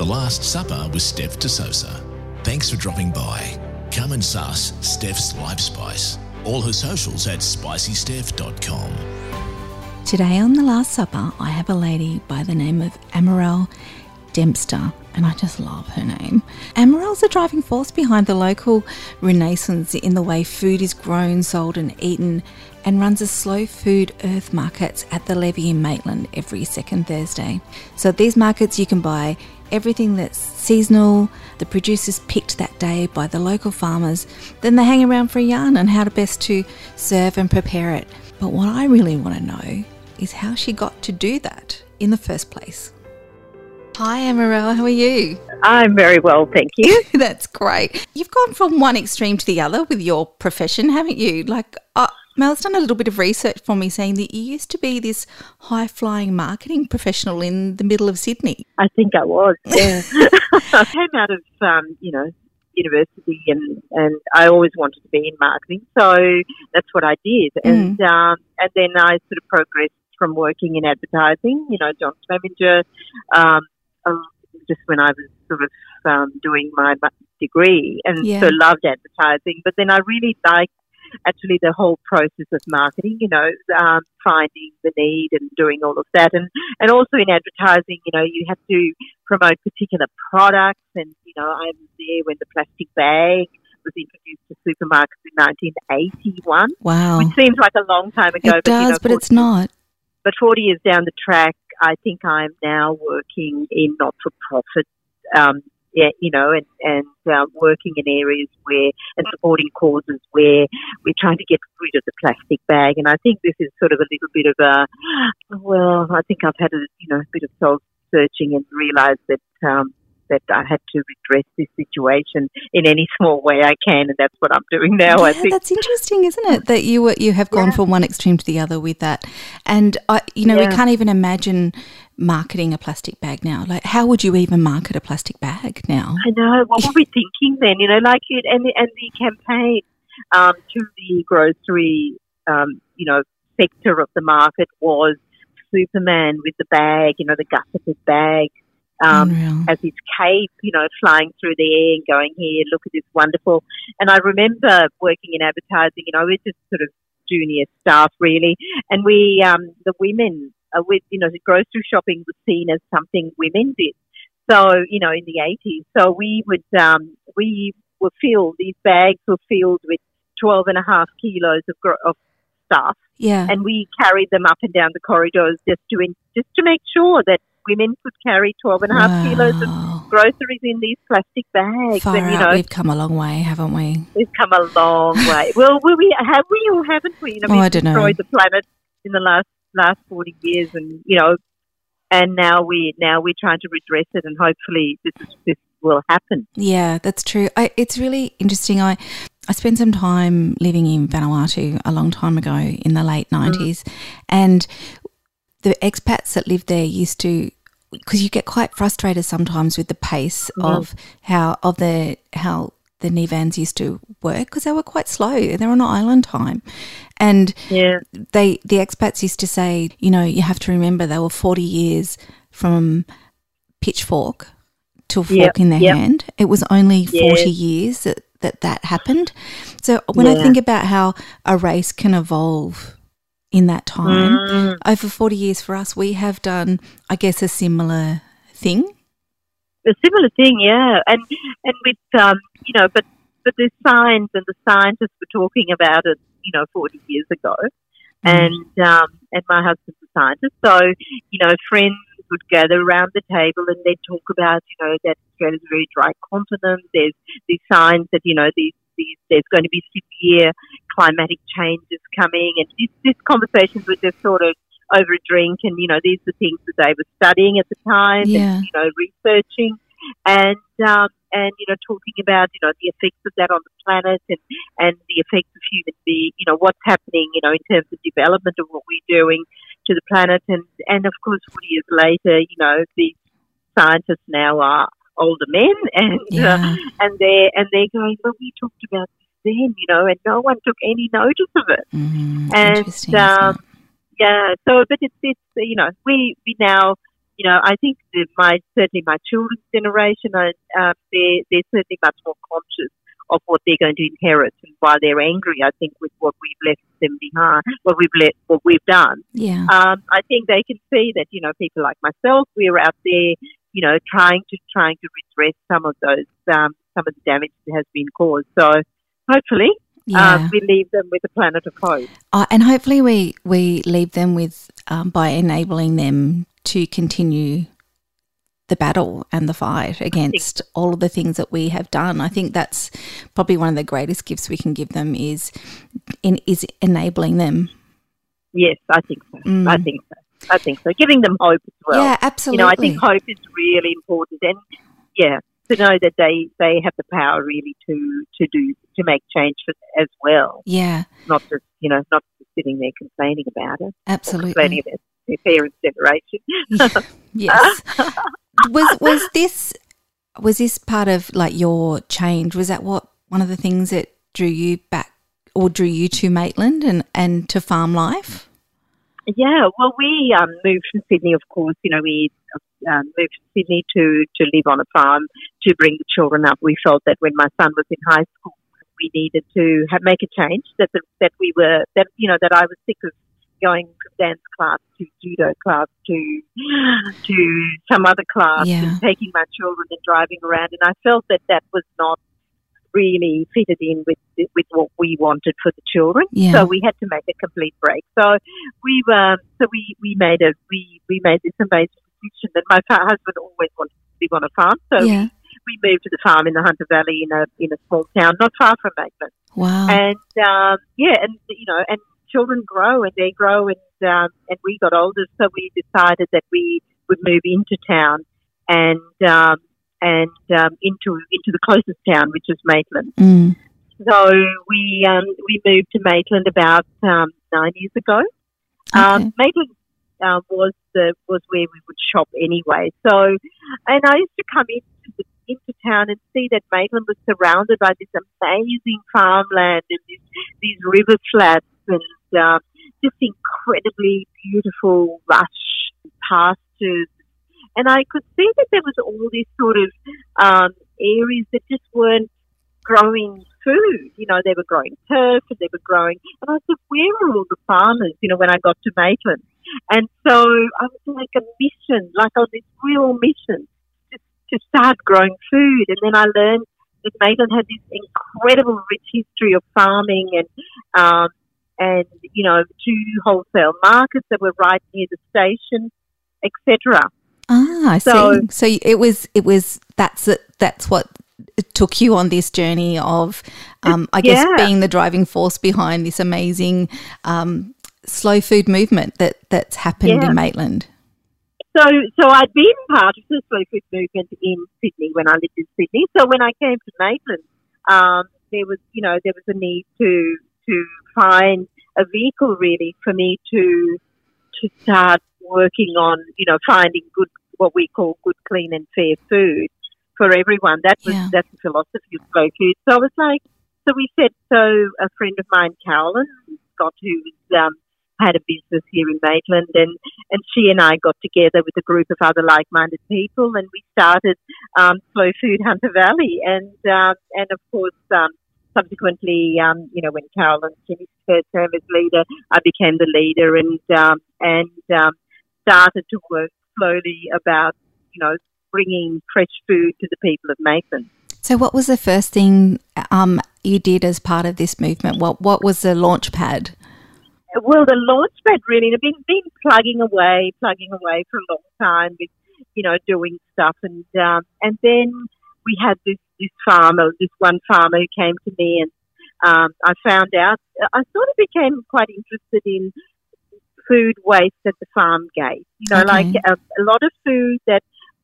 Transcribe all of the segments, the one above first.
The Last Supper with Steph DeSosa. Thanks for dropping by. Come and sus Steph's Life Spice. All her socials at spicysteph.com. Today on The Last Supper, I have a lady by the name of Amorelle Dempster, and I just love her name. Amorelle's a driving force behind the local renaissance in the way food is grown, sold, and eaten, and runs a slow food earth markets at the levee in Maitland every second Thursday. So at these markets, you can buy everything that's seasonal, the producers picked that day by the local farmers, then they hang around for a yarn on how to best to serve and prepare it. But what I really want to know is how she got to do that in the first place. Hi, Amorelle, how are you? I'm very well, thank you. That's great. You've gone from one extreme to the other with your profession, haven't you? Like, uh, Mel's done a little bit of research for me saying that you used to be this high flying marketing professional in the middle of Sydney. I think I was, yeah. I came out of, um, you know, university and, and I always wanted to be in marketing. So that's what I did. Mm. And, um, and then I sort of progressed from working in advertising, you know, John Clevenger, um, um, just when I was sort of um, doing my degree and Yeah. so loved advertising. But then I really liked actually the whole process of marketing, you know, um, finding the need and doing all of that. And, and also in advertising, you know, you have to promote particular products. And, you know, I was there when the plastic bag was introduced to supermarkets in 1981, Wow. which seems like a long time ago. It but, you does, know, but 40 it's not. but 40 years down the track, I think I'm now working in not for profit, um, yeah, you know, and, and uh, working in areas where, and supporting causes where we're trying to get rid of the plastic bag. And I think this is sort of a little bit of a, well, I think I've had a, you know, a bit of soul searching and realised that, um, that I had to redress this situation in any small way I can, and that's what I'm doing now. I yeah, think. that's interesting, isn't it? That you were, you have gone Yeah. from one extreme to the other with that, and I, you know, we can't even imagine marketing a plastic bag now. Like, how would you even market a plastic bag now? I know. What were we thinking then? You know, like it, and and the campaign um, to the grocery, um, you know, sector of the market was Superman with the bag, you know, the gusseted bag, um, as his cape, you know, flying through the air and going, here, look at this wonderful. And I remember working in advertising, you know, we're just sort of junior staff really. And we, um, the women, uh, with, you know, the grocery shopping was seen as something women did. So, you know, in the 80s. So we would, um, we were filled, these bags were filled with 12 and a half kilos of, gro- of stuff Yeah. and we carried them up and down the corridors just to in, just to make sure that women could carry 12 and a half kilos of groceries in these plastic bags. Far and, you out. know, We've come a long way, haven't we? we've come a long way. well, we, we have we or haven't we? You know, Oh, I don't know. destroyed the planet in the last last 40 years, and you know, and now we now we're trying to redress it, and hopefully this is, this will happen. Yeah, that's true. I, it's really interesting. I I spent some time living in Vanuatu a long time ago in the late mm-hmm. nineties, and the expats that lived there used to because you get quite frustrated sometimes with the pace mm-hmm. of how of the how the ni-Vans used to work because they were quite slow. They were on island time, and Yeah, they the expats used to say, you know, you have to remember they were forty years from pitchfork to a fork Yep, in their yep. hand. It was only Yeah. forty years that, that that happened. So when I think about how a race can evolve in that time, Mm. over forty years for us, we have done, I guess, a similar thing. a similar thing, yeah, and and with um, you know, but but the science and the scientists were talking about it, you know, 40 years ago, and um, and my husband's a scientist, so you know, friends would gather around the table and they'd talk about, you know, that Australia's a very dry continent. There's these signs that you know these these there's going to be severe climatic changes coming, and these, these conversations were just sort of over a drink, and you know, these are things that they were studying at the time, Yeah. and you know, researching, and um, and you know, talking about you know the effects of that on the planet, and and the effects of human being, you know, what's happening, you know, in terms of development of what we're doing to the planet, and and of course, 40 years later, you know, these scientists now are older men, and uh, and they're and they're going, well, we talked about this then, you know, and no one took any notice of it. Mm, And, um, it? Yeah, so but it's it's you know we we now you know, I think that my certainly my children's generation, uh, um, they're they're certainly much more conscious of what they're going to inherit, and while they're angry, I think with what we've left them behind, what we've let, what we've done. Yeah. Um, I think they can see that you know people like myself, we're out there, you know, trying to trying to redress some of those um, some of the damage that has been caused. So hopefully. Yeah. Um, we leave them with a planet of hope. Uh, and hopefully, we, we leave them with um, by enabling them to continue the battle and the fight against all of the things that we have done. I think that's probably one of the greatest gifts we can give them is in, is enabling them. Yes, I think so. Mm. I think so. I think so. Giving them hope as well. yeah, absolutely. You know, I think hope is really important, and yeah, to know that they they have the power really to to do to make change for, as well, yeah, not just you know not just sitting there complaining about it, absolutely. complaining about their parents' generation. yes. was was this was this part of like your change? Was that what one of the things that drew you back or drew you to Maitland and and to farm life? Yeah, well, we um, moved from Sydney, of course. You know, we um, moved to Sydney to, to live on a farm to bring the children up. We felt that when my son was in high school, we needed to have, make a change. That the, that we were that you know that I was sick of going from dance class to judo class to to some other class Yeah. and taking my children and driving around. And I felt that that was not really fitted in with with what we wanted for the children. Yeah. So we had to make a complete break. So we um, so we, we made a we, we made this amazing decision that my husband always wanted to live on a farm. So yeah. we moved to the farm in the Hunter Valley in a in a small town not far from Maitland. Wow. And um, yeah, and you know, and children grow and they grow and um, and we got older, so we decided that we would move into town and um, and um, into into the closest town, which is Maitland. Mm. So we um, we moved to Maitland about um, nine years ago. Um, Maitland uh, was the was where we would shop anyway. So, and I used to come into the, into town and see that Maitland was surrounded by this amazing farmland and these these river flats and um, just incredibly beautiful lush pastures. And I could see that there was all these sort of um, areas that just weren't growing food. You know, they were growing turf and they were growing. And I said, where are all the farmers? You know, when I got to Maitland. And so I was like a mission, like on this real mission to, to start growing food. And then I learned that Maitland had this incredible rich history of farming and, um, and, you know, two wholesale markets that were right near the station, etc. Ah, I So- see. So it was it was that's it, that's what took you on this journey of, um, I guess, Yeah. being the driving force behind this amazing um, slow food movement that that's happened Yeah. in Maitland. So, so I'd been part of the slow food movement in Sydney when I lived in Sydney. So when I came to Maitland, um, there was, you know, there was a need to to find a vehicle really for me to to start working on, you know, finding good what we call good, clean, and fair food for everyone. That was Yeah. that's the philosophy of slow food. So I was like, so we said, so a friend of mine, Carolyn Scott, who um, had a business here in Maitland, and and she and I got together with a group of other like-minded people, and we started um, Slow Food Hunter Valley, and um, and of course. Um, Subsequently, um, you know, when Carolyn finished her term as leader, I became the leader and um, and um, started to work slowly about, you know, bringing fresh food to the people of Maitland. So, what was the first thing um, you did as part of this movement? What What was the launch pad? Well, the launch pad really, I've been, been plugging away, plugging away for a long time with, you know, doing stuff. And, um, and then we had this, this farmer, this one farmer who came to me and, um, I found out, I sort of became quite interested in food waste at the farm gate. You know, Okay. like a, a lot of food that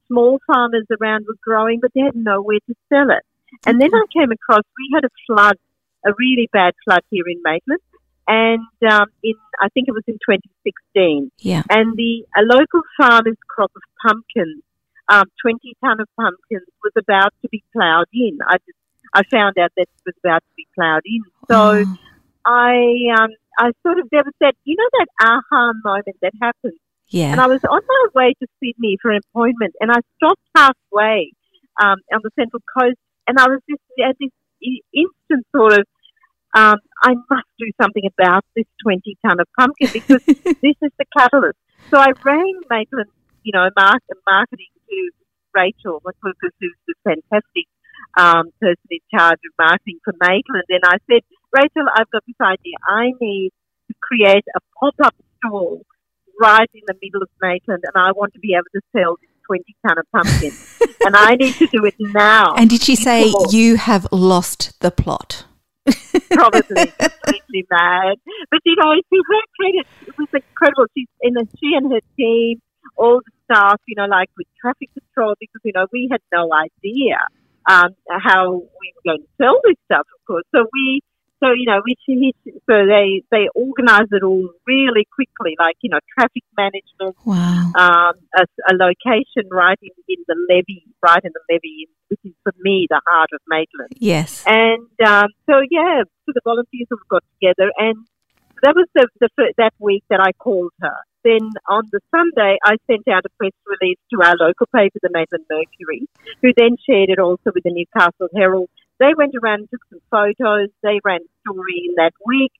small farmers around were growing, but they had nowhere to sell it. And then I came across, we had a flood, a really bad flood here in Maitland. And um, in, I think it was in 2016. Yeah. And the a local farmer's crop of pumpkins, um, 20 ton of pumpkins, was about to be ploughed in. I just, I found out that it was about to be ploughed in. So Oh, I, um, I sort of there was that, you know, that aha moment that happens Yeah. And I was on my way to Sydney for an appointment, and I stopped halfway um, on the Central Coast, and I was just at this instant sort of, um, I must do something about this 20 ton of pumpkin because this is the catalyst. So I rang Maitland, you know, mark, marketing to Rachel McLucas, who's the fantastic um, person in charge of marketing for Maitland, and I said, Rachel, I've got this idea. I need to create a pop-up stall right in the middle of Maitland, and I want to be able to sell this 20 ton of pumpkin. and I need to do it now. And did she say you have lost the plot? probably completely mad. But you know, to her credit, it was incredible. She's in the, she and her team, all the staff, you know, like with traffic control, because you know we had no idea um, how we were going to sell this stuff, of course. So we. So you know, we so they they organised it all really quickly, like you know, traffic management, Wow. um, a, a location right in, in the levee, right in the levee, which is for me the heart of Maitland. Yes. And um, so, yeah, so the volunteers have got together, and that was the, the that week that I called her. Then on the Sunday, I sent out a press release to our local paper, the Maitland Mercury, who then shared it also with the Newcastle Herald. They went around and took some photos. They ran a story in that week,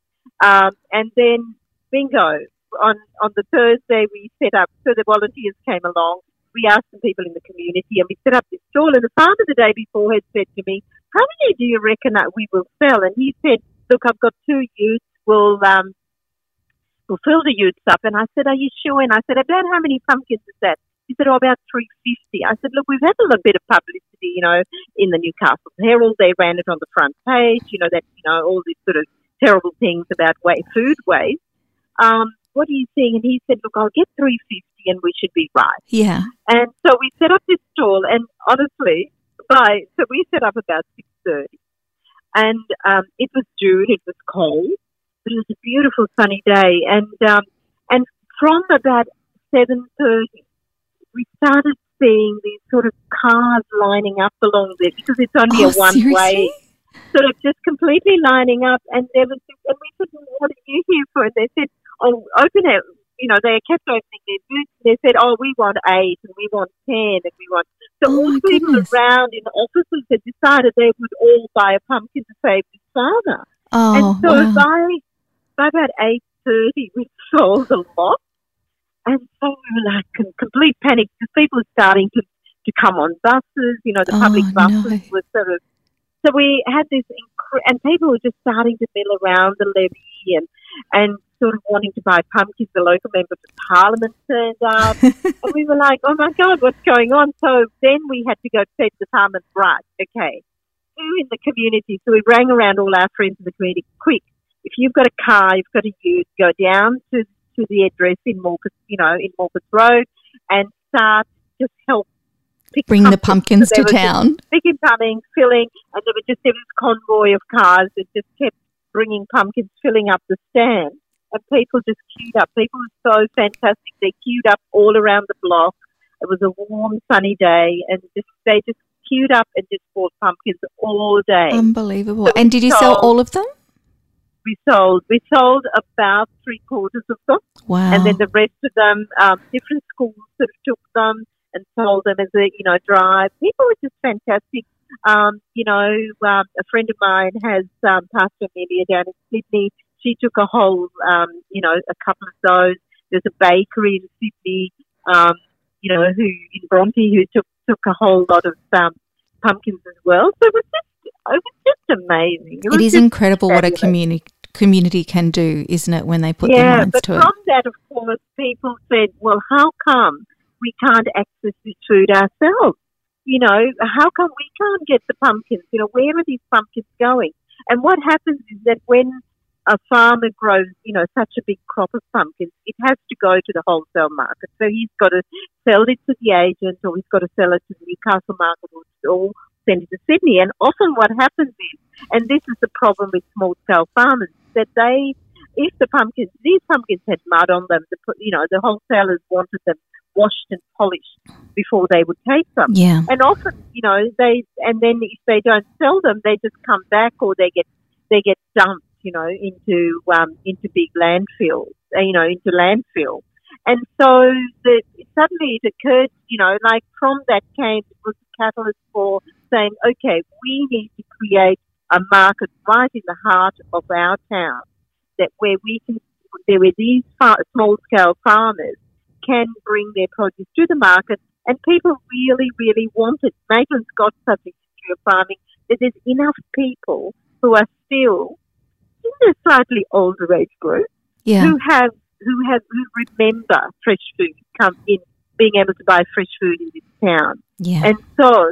um, and then bingo on on the Thursday we set up. So the volunteers came along. We asked some people in the community, and we set up this stall. And the farmer the day before had said to me, "How many do you reckon that we will sell?" And he said, "Look, I've got two youths. We'll um, we'll fill the youths up." And I said, "Are you sure?" And I said, "About how many pumpkins is that?" He said, "Oh, about three fifty. I said, "Look, we've had a little bit of publicity, you know, in the Newcastle Herald. They ran it on the front page. You know that you know all these sort of terrible things about wa food waste. Um, what are you seeing?" And he said, "Look, I'll get three fifty, and we should be right." Yeah. And so we set up this stall, and honestly, by so we set up about six thirty, and um, it was June. It was cold, but it was a beautiful sunny day. And um, and from about seven thirty, we started seeing these sort of cars lining up along there because it's only Oh, a one seriously? way sort of just completely lining up. And there was, this, and we said, "What are you here for?" And they said, "Oh, open it." You know, they kept opening their booths. And they said, "Oh, we want eight, and we want ten, and we want." So Oh, all the people goodness. around in the offices had decided they would all buy a pumpkin to save this farmer. Oh, and so wow. by by about eight thirty, we sold a lot. And so we were like in complete panic because people were starting to, to come on buses. You know, the Oh, public no. buses were sort of. So we had this, and people were just starting to mill around the levee and and sort of wanting to buy pumpkins. The local members of parliament turned up, and we were like, "Oh my god, what's going on?" So then we had to go to the farmers, "Right, okay, who in the community?" So we rang around all our friends in the community. Quick, if you've got a car, you've got a ute, go down to to the address in Morpeth, you know, in Morpeth Road, and start just help Bring the pumpkins So to they were just town. picking, coming, filling, and there was just there was a convoy of cars that just kept bringing pumpkins, filling up the stand, and people just queued up. People were so fantastic; they queued up all around the block. It was a warm, sunny day, and just they just queued up and just bought pumpkins all day. Unbelievable. So And did you sell all of them? We sold we sold about three quarters of them. Wow. and then the rest of them, um, different schools sort of took them and sold them as a you know drive. People were just fantastic. Um, you know, um, a friend of mine has um, Pasta Emilia down in Sydney. She took a whole, um, you know, a couple of those. There's a bakery in Sydney, um, you know, who in Bronte who took took a whole lot of um, pumpkins as well. So it was just, it was just amazing. it was is incredible what a community community can do, isn't it, when they put their yeah, minds to it? Yeah, but from that, of course, people said, well, how come we can't access this food ourselves? You know, how come we can't get the pumpkins? You know, where are these pumpkins going? And what happens is that when a farmer grows, you know, such a big crop of pumpkins, it has to go to the wholesale market. So he's got to sell it to the agent or he's got to sell it to the Newcastle market or, or send it to Sydney. And often what happens is, and this is the problem with small scale farmers, that they, if the pumpkins, these pumpkins had mud on them, the, you know, the wholesalers wanted them washed and polished before they would take them. Yeah. And often, you know, they and then if they don't sell them, they just come back or they get they get dumped, you know, into um, into big landfills, uh, you know, into landfill. And so the, suddenly it occurred, you know, like from that came was a catalyst for saying, okay, we need to create a market right in the heart of our town that where we can, there where these far, small scale farmers can bring their produce to the market and people really, really want it. Maitland's got such a history of farming that there's enough people who are still in the slightly older age group Yeah. who have who have who remember fresh food come in being able to buy fresh food in this town. Yeah. And so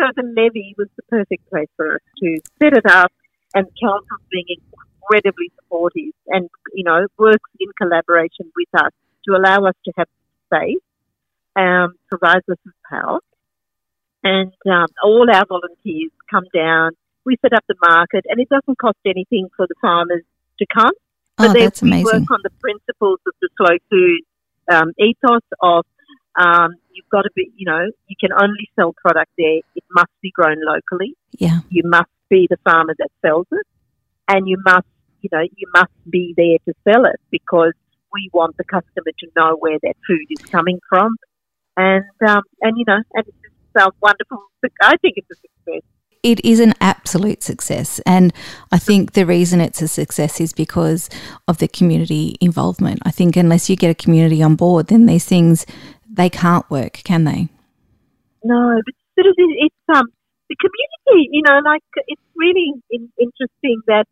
so the levee was the perfect place for us to set it up and council's being incredibly supportive and, you know, works in collaboration with us to allow us to have space, um, provides us with power. And um, all our volunteers come down. We set up the market, and it doesn't cost anything for the farmers to come. oh, they, we amazing. work on the principles of the slow food um, ethos of um, you've got to be, you know, you can only sell product there. It must be grown locally. Yeah. You must be the farmer that sells it, and you must, you know, you must be there to sell it because we want the customer to know where that food is coming from. And um, and you know, and it's just a wonderful. I think it's a success. It is an absolute success. And I think the reason it's a success is because of the community involvement. I think unless you get a community on board, then these things, they can't work, can they? No, but it's um the community. You know, like it's really in, interesting that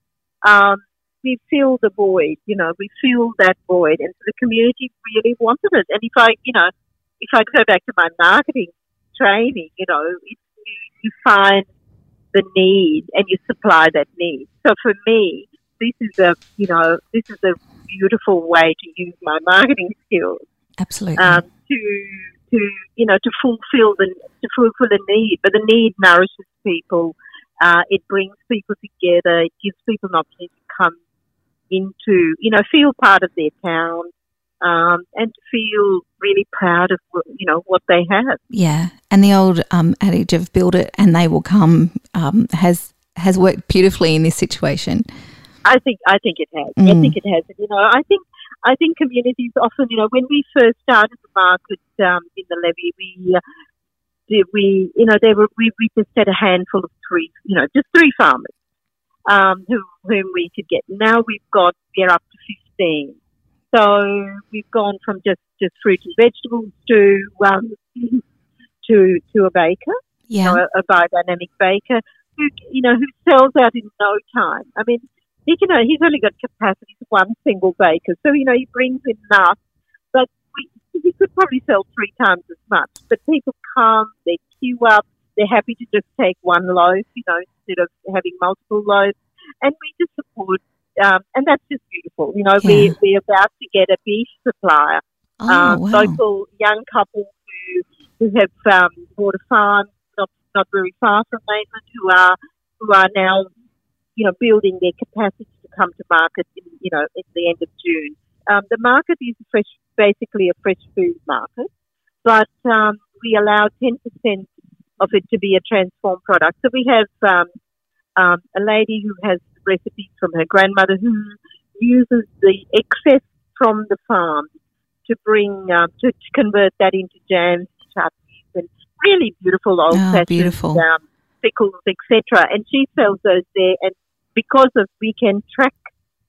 um we fill the void. You know, we fill that void, and so the community really wanted it. And if I, you know, if I go back to my marketing training, you know, you find the need and you supply that need. So for me, this is a you know this is a beautiful way to use my marketing skills Absolutely. um, to to you know to fulfill the to fulfill the need. But the need nourishes people. Uh, it brings people together. It gives people an opportunity to come into you know feel part of their town um, and to feel really proud of you know what they have. yeah. And the old um, adage of build it and they will come um, has has worked beautifully in this situation. I think I think it has. I Mm. think it has. You know, I think I think communities often, you know, when we first started the market um, in the levee, we uh, we you know there were we, we just had a handful of three, you know, just three farmers um, who whom we could get. Now we've got we're up to fifteen. So we've gone from just just fruit and vegetables to um, to to a baker you Yeah. know, a, a biodynamic baker who, you know, who sells out in no time. I mean, he can, he's only got capacity for one single baker, so you know he brings enough, but we, he could probably sell three times as much. But people come, they queue up, they're happy to just take one loaf, you know, instead of having multiple loaves, and we just support. Um, and that's just beautiful. You know, Yeah. we, we're about to get a beef supplier Oh, um, wow. local young couple who who have um, bought a farm not not very far from Maitland who are who are now you know building their capacity to come to market in you know at the end of June. Um, the market is a fresh, basically a fresh food market, but um, we allow ten percent of it to be a transformed product. So we have um, um, a lady who has recipes from her grandmother who uses the excess from the farm to bring um, to, to convert that into jams, chutneys, and really beautiful old Oh, fashioned beautiful. um, pickles, etc. And she sells those there, and because of we can track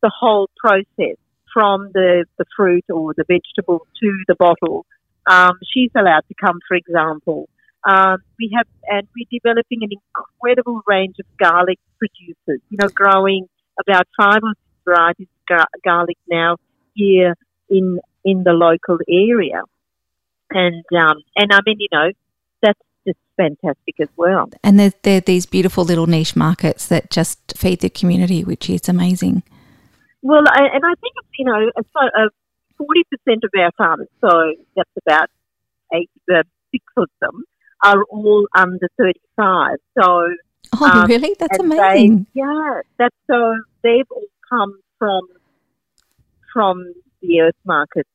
the whole process from the the fruit or the vegetable to the bottle. Um, she's allowed to come, for example. Um, we have, and we're developing an incredible range of garlic producers. You know, growing about five or six varieties of gar- garlic now here in in the local area, and um, and I mean, you know, that's just fantastic as well. And there, there are these beautiful little niche markets that just feed the community, which is amazing. Well, I, and I think it's, you know, forty percent of our farmers, so that's about eight, uh, six of them, are all under thirty-five. So Oh, Um, really? That's amazing. They, yeah, that's so they've all come from from the earth market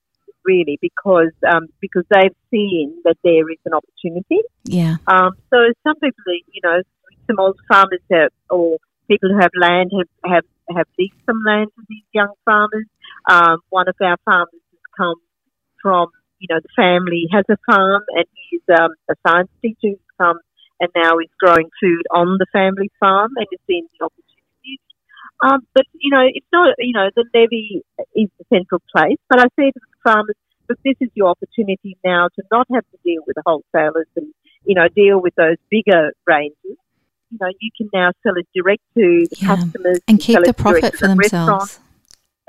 really because um, because they've seen that there is an opportunity. yeah. Um, so some people, you know, some old farmers have, or people who have land have have have leased some land to these young farmers. Um, one of our farmers has come from, you know, the family has a farm and he's um, a science teacher who's come and now is growing food on the family farm and is seeing the opportunities. Um, but, you know, it's not, you know, the levee is the central place. But I the farmers, but this is your opportunity now to not have to deal with the wholesalers and, you know, deal with those bigger ranges. You know, you can now sell it direct to the Yeah. customers And keep the it profit for the restaurant. themselves.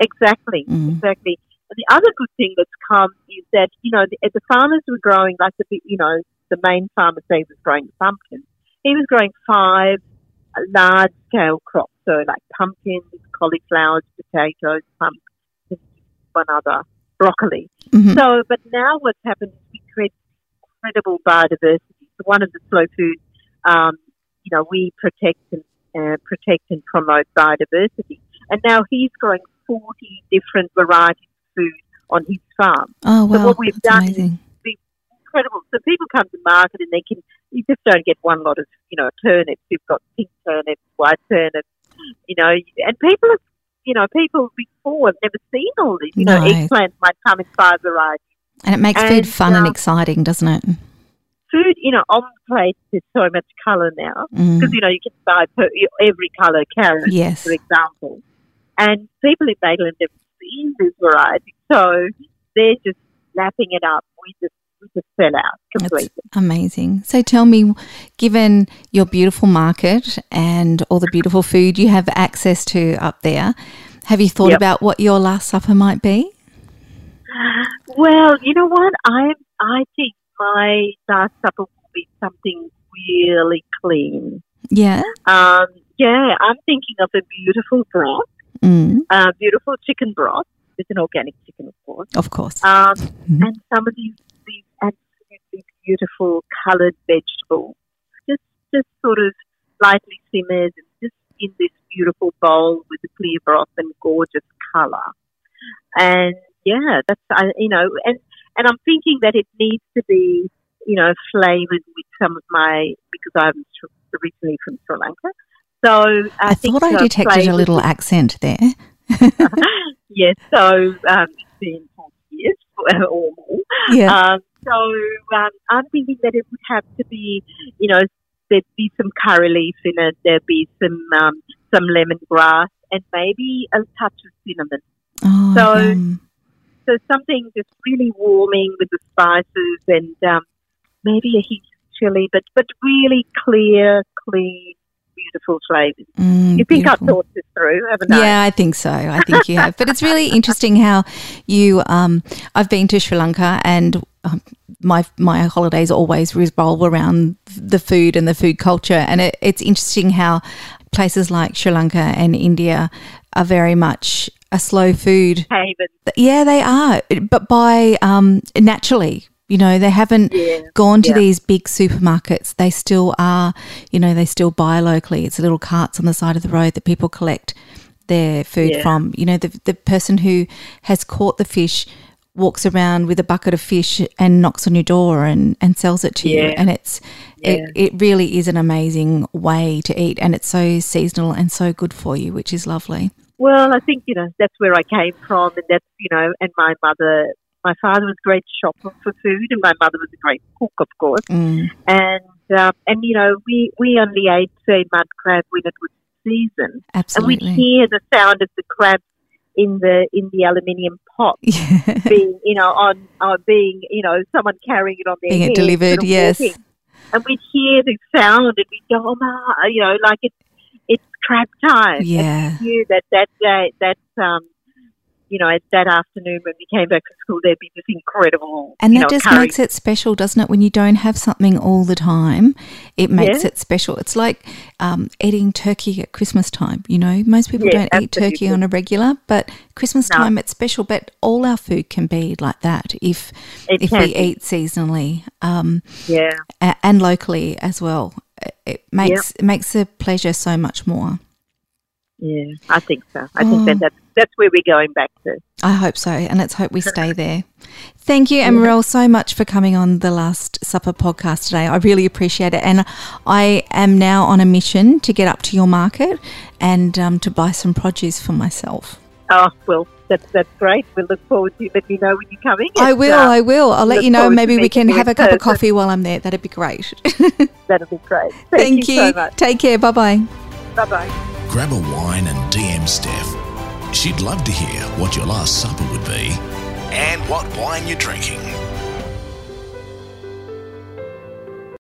Exactly, Mm. exactly. And the other good thing that's come is that you know the, the farmers were growing like the you know the main farmer say was growing pumpkins. He was growing five large scale crops, so like pumpkins, cauliflowers, potatoes, pumpkins, one other broccoli. Mhm. So, but now what's happened is we create incredible biodiversity. So one of the slow food, um, you know, we protect and uh, protect and promote biodiversity. And now he's growing 40 different varieties of food on his farm. Oh, So wow. what we've That's done amazing. Incredible. So people come to market and they can, you just don't get one lot of, you know, turnips. You've got pink turnips, white turnips, you know, and people have, you know, people before have never seen all this. You know, No. eggplant might come in five varieties. And it makes And, food fun and uh, exciting, doesn't it? Food, you know, on plates there's so much colour now Mm. because, you know, you can buy per, every colour carrot, Yes. for example. And people in Maitland have seen this variety, so they're just lapping it up. We just, we just sell out That's completely. amazing. So tell me, given your beautiful market and all the beautiful food you have access to up there, have you thought Yep. about what your last supper might be? Well, you know what? I I think my last supper will be something really clean. Yeah. Um, yeah, I'm thinking of a beautiful broth, Mm, uh, beautiful chicken broth. It's an organic chicken, of course. of course. Um, Mhm. and some of these these absolutely beautiful coloured vegetables, just just sort of lightly simmered, and just in this beautiful bowl with the clear broth and gorgeous colour. And yeah, that's I you know, and and I'm thinking that it needs to be you know flavoured with some of my because I'm originally from Sri Lanka. So I, I, think thought I uh, detected a little accent there. yes, so um, it's been 40 years or more. Yeah. Um, so um, I'm thinking that it would have to be, you know, there'd be some curry leaf in it, there'd be some um, some lemongrass, and maybe a touch of cinnamon. oh, so- yum. So something just really warming with the spices and um, maybe a heat of chili, but but really clear, clean, beautiful flavors. Mm, You think I've thought this through, haven't I? Yeah, I think so. I think you have. But it's really interesting how you. Um, I've been to Sri Lanka, and um, my my holidays always revolve around the food and the food culture. And it, it's interesting how places like Sri Lanka and India are very much a slow food. Haven. Yeah, they are, but by um, naturally. You know, they haven't Yeah. gone to Yeah. these big supermarkets. They still are, you know, they still buy locally. It's little carts on the side of the road that people collect their food Yeah. from. You know, the, the person who has caught the fish walks around with a bucket of fish and knocks on your door and, and sells it to you. And it's, Yeah. it, it really is an amazing way to eat. And it's so seasonal and so good for you, which is lovely. Well, I think, you know, that's where I came from and that's, you know, and my mother, my father was a great shopper for food and my mother was a great cook, of course. Mm. And, um, and you know, we, we only ate, say, mud crab when it was season. Absolutely. And we'd hear the sound of the crab in the, in the aluminium pot yeah. being, you know, on, uh, being, you know, someone carrying it on their Being it delivered, yes. walking. And we'd hear the sound and we'd go, oh, my, you know, like it's, it's crab time. And Yeah. knew that that day, that um, you know, that afternoon when we came back from school, there'd be this incredible, And that know, just curry. makes it special, doesn't it? When you don't have something all the time, it makes Yeah. it special. It's like um, eating turkey at Christmas time. You know, most people Yeah, don't eat turkey on a regular, but Christmas No. time it's special. But all our food can be like that if It if we be. eat seasonally um, Yeah, and locally as well. It- It makes it makes the pleasure so much more. Yeah, I think so. I oh. think that oh. that's, that's where we're going back to. I hope so, and let's hope we stay there. Thank you, Amorelle, so much for coming on the Last Supper podcast today. I really appreciate it, and I am now on a mission to get up to your market and um, to buy some produce for myself. Oh well, that's that's great. We'll look forward to you. Let me know when you're coming. I will. Uh, I will. I'll let you know. Maybe we can have a cup of coffee while I'm there. That'd be great. That'd be great. Thank, Thank you. you. So Take care. Bye bye. Bye bye grab a wine and DM Steph. She'd love to hear what your last supper would be and what wine you're drinking.